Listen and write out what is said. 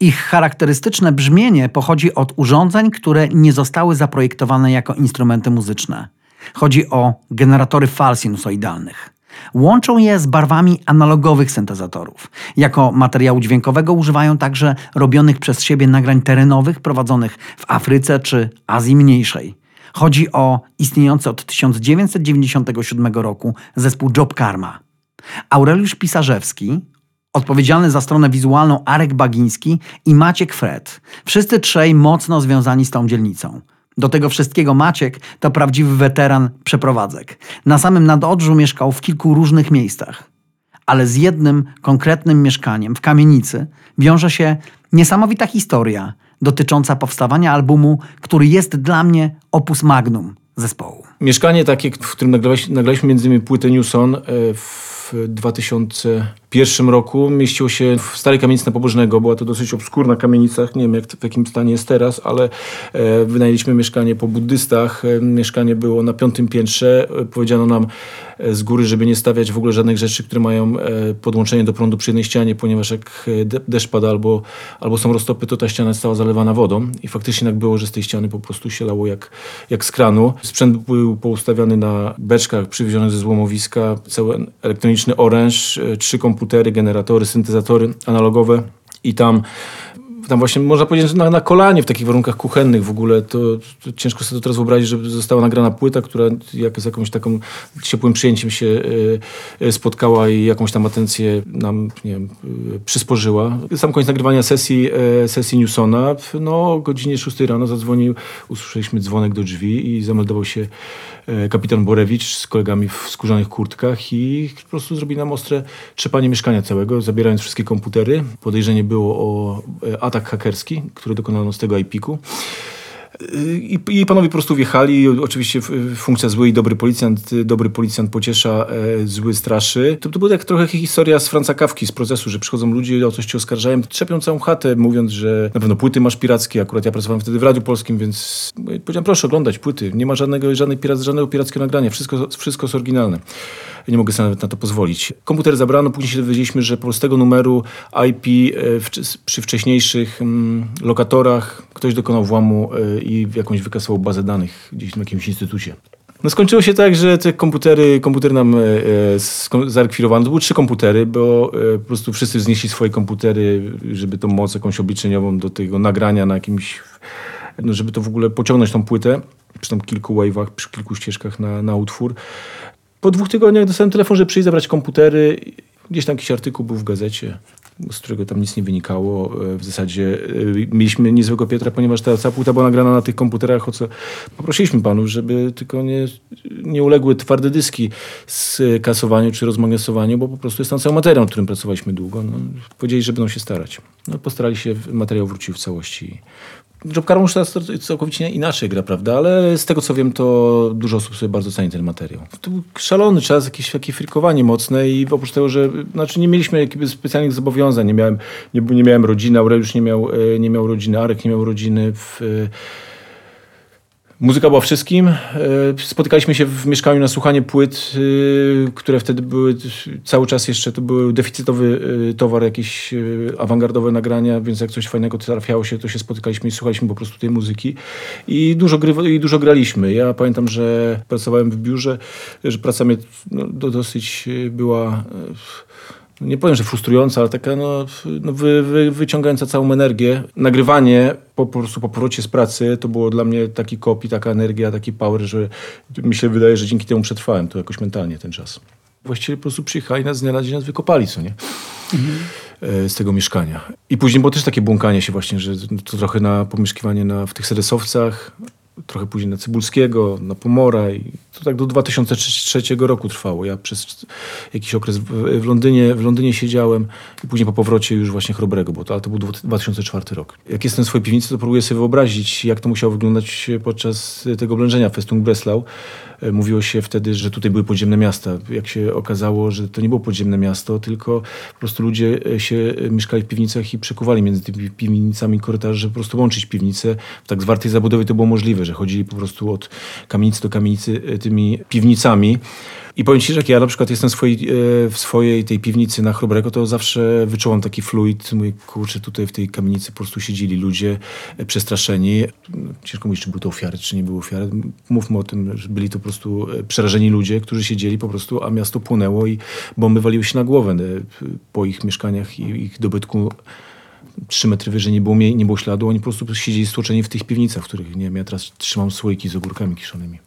Ich charakterystyczne brzmienie pochodzi od urządzeń, które nie zostały zaprojektowane jako instrumenty muzyczne. Chodzi o generatory fal sinusoidalnych. Łączą je z barwami analogowych syntezatorów. Jako materiału dźwiękowego używają także robionych przez siebie nagrań terenowych prowadzonych w Afryce czy Azji Mniejszej. Chodzi o istniejący od 1997 roku zespół Job Karma. Aureliusz Pisarzewski, odpowiedzialny za stronę wizualną Arek Bagiński i Maciek Fred. Wszyscy trzej mocno związani z tą dzielnicą. Do tego wszystkiego Maciek to prawdziwy weteran przeprowadzek. Na samym nadodrzu mieszkał w kilku różnych miejscach. Ale z jednym konkretnym mieszkaniem w kamienicy wiąże się niesamowita historia dotycząca powstawania albumu, który jest dla mnie opus magnum zespołu. Mieszkanie takie, w którym nagraliśmy, między innymi płytę Newson e, w 2000 pierwszym roku mieściło się w Starej Kamienicy na Pobożnego. Była to dosyć obskurna kamienica, nie wiem jak, w jakim stanie jest teraz, ale e, wynajęliśmy mieszkanie po buddystach. E, mieszkanie było na piątym piętrze. E, powiedziano nam e, z góry, żeby nie stawiać w ogóle żadnych rzeczy, które mają podłączenie do prądu przy jednej ścianie, ponieważ jak de deszcz pada albo, albo są roztopy, to ta ściana jest cała zalewana wodą. I faktycznie tak było, że z tej ściany po prostu się lało jak, jak z kranu. Sprzęt był poustawiany na beczkach przywiezionych ze złomowiska, cały elektroniczny oręż, trzy komputery komputery, generatory, syntezatory analogowe i tam tam właśnie można powiedzieć na, na kolanie w takich warunkach kuchennych w ogóle, to, to, ciężko sobie to teraz wyobrazić, żeby została nagrana płyta, która jak z jakąś taką ciepłym przyjęciem się y, spotkała i jakąś tam atencję nam, nie wiem, y, przysporzyła. Sam koniec nagrywania sesji, y, sesji Newsona, no o godzinie 6 rano zadzwonił, usłyszeliśmy dzwonek do drzwi i zameldował się kapitan Borewicz z kolegami w skórzanych kurtkach i po prostu zrobili nam ostre trzepanie mieszkania całego, zabierając wszystkie komputery. Podejrzenie było o atak hakerski, który dokonano z tego IP-ku. I, I panowie po prostu wjechali. Oczywiście funkcja zły i dobry policjant. Dobry policjant pociesza, e, zły straszy. To, to była tak trochę historia z Franca Kawki, z procesu, że przychodzą ludzie, o coś ci oskarżają, trzepią całą chatę, mówiąc, że na pewno płyty masz pirackie. Akurat ja pracowałem wtedy w Radiu Polskim, więc powiedziałem, proszę oglądać płyty. Nie ma żadnego, żadnej pirac, żadnego pirackiego nagrania. Wszystko, wszystko jest oryginalne. Nie mogę sobie nawet na to pozwolić. Komputer zabrano, później się dowiedzieliśmy, że po tego numeru IP e, w, przy wcześniejszych mm, lokatorach ktoś dokonał włamu i jakąś wykasował bazę danych gdzieś w jakimś instytucie. No skończyło się tak, że te komputery, komputer nam e, e zarekwirowano. To były trzy komputery, bo e, po prostu wszyscy wznieśli swoje komputery, żeby tą moc jakąś obliczeniową do tego nagrania na jakimś, no żeby to w ogóle pociągnąć tą płytę przy tam kilku wave'ach, przy kilku ścieżkach na, na utwór. Po dwóch tygodniach dostałem telefon, że przyjdzie zabrać komputery. Gdzieś tam jakiś artykuł był w gazecie z którego tam nic nie wynikało. E, w zasadzie e, mieliśmy niezłego Piotra, ponieważ ta cała płyta była nagrana na tych komputerach, o co poprosiliśmy panów, żeby tylko nie, nie uległy twarde dyski z kasowaniu czy rozmagnesowaniu, bo po prostu jest tam cały materiał, nad którym pracowaliśmy długo. No, powiedzieli, że będą się starać. No, postarali się, materiał wrócił w całości Job Carmouche teraz całkowicie inaczej gra, prawda? Ale z tego co wiem, to dużo osób sobie bardzo ceni ten materiał. To był szalony czas, jakieś takie frikowanie mocne i oprócz tego, że znaczy nie mieliśmy jakichś specjalnych zobowiązań. Nie miałem, nie, nie miałem rodziny, Aureliusz nie miał, e, nie miał rodziny, Arek nie miał rodziny. W, Muzyka była wszystkim. E, spotykaliśmy się w mieszkaniu na słuchanie płyt, e, które wtedy były cały czas jeszcze, to był deficytowy e, towar, jakieś awangardowe nagrania, więc jak coś fajnego trafiało się, to się spotykaliśmy i słuchaliśmy po prostu tej muzyki. I dużo, gry, i dużo graliśmy. Ja pamiętam, że pracowałem w biurze, że praca mnie no, dosyć była nie powiem, że frustrująca, ale taka no, no wy, wy, wyciągająca całą energię. Nagrywanie po, po prostu po powrocie z pracy to było dla mnie taki kopi, taka energia, taki power, że mi się wydaje, że dzięki temu przetrwałem to jakoś mentalnie ten czas. Właściwie po prostu przyjechali nas z dnia na dzień nas wykopali, co nie? Mhm. Z tego mieszkania. I później było też takie błąkanie się właśnie, że to trochę na pomieszkiwanie na, w tych sedesowcach, trochę później na Cybulskiego, na Pomora i to tak do 2003 roku trwało. Ja przez jakiś okres w, Londynie, w Londynie siedziałem i później po powrocie już właśnie Chrobrego, bo to, to był 2004 rok. Jak jestem w swojej piwnicy, to próbuję sobie wyobrazić, jak to musiało wyglądać podczas tego oblężenia Festung Breslau. E, mówiło się wtedy, że tutaj były podziemne miasta. Jak się okazało, że to nie było podziemne miasto, tylko po prostu ludzie e, się e, mieszkali w piwnicach i przekuwali między tymi piwnicami korytarzy, żeby po prostu łączyć piwnice. W tak zwartej zabudowie to było możliwe, że chodzili po prostu od kamienicy do kamienicy tymi piwnicami. I powiem ci, że jak ja na przykład jestem w swojej, e, w swojej tej piwnicy na Chrobrego, to zawsze wyczuwam taki fluid. Mówię, kurczę, tutaj w tej kamienicy po prostu siedzieli ludzie e, przestraszeni. Ciężko mówić, czy były to ofiary, czy nie były ofiary. Mówmy o tym, że byli to po prostu e, przerażeni ludzie, którzy siedzieli po prostu, a miasto płonęło i bomby waliły się na głowę po ich mieszkaniach i ich dobytku trzy metry wyżej nie było, nie było śladu, oni po prostu siedzieli stłoczeni w tych piwnicach, w których, nie wiem, ja teraz trzymam słoiki z ogórkami kiszonymi.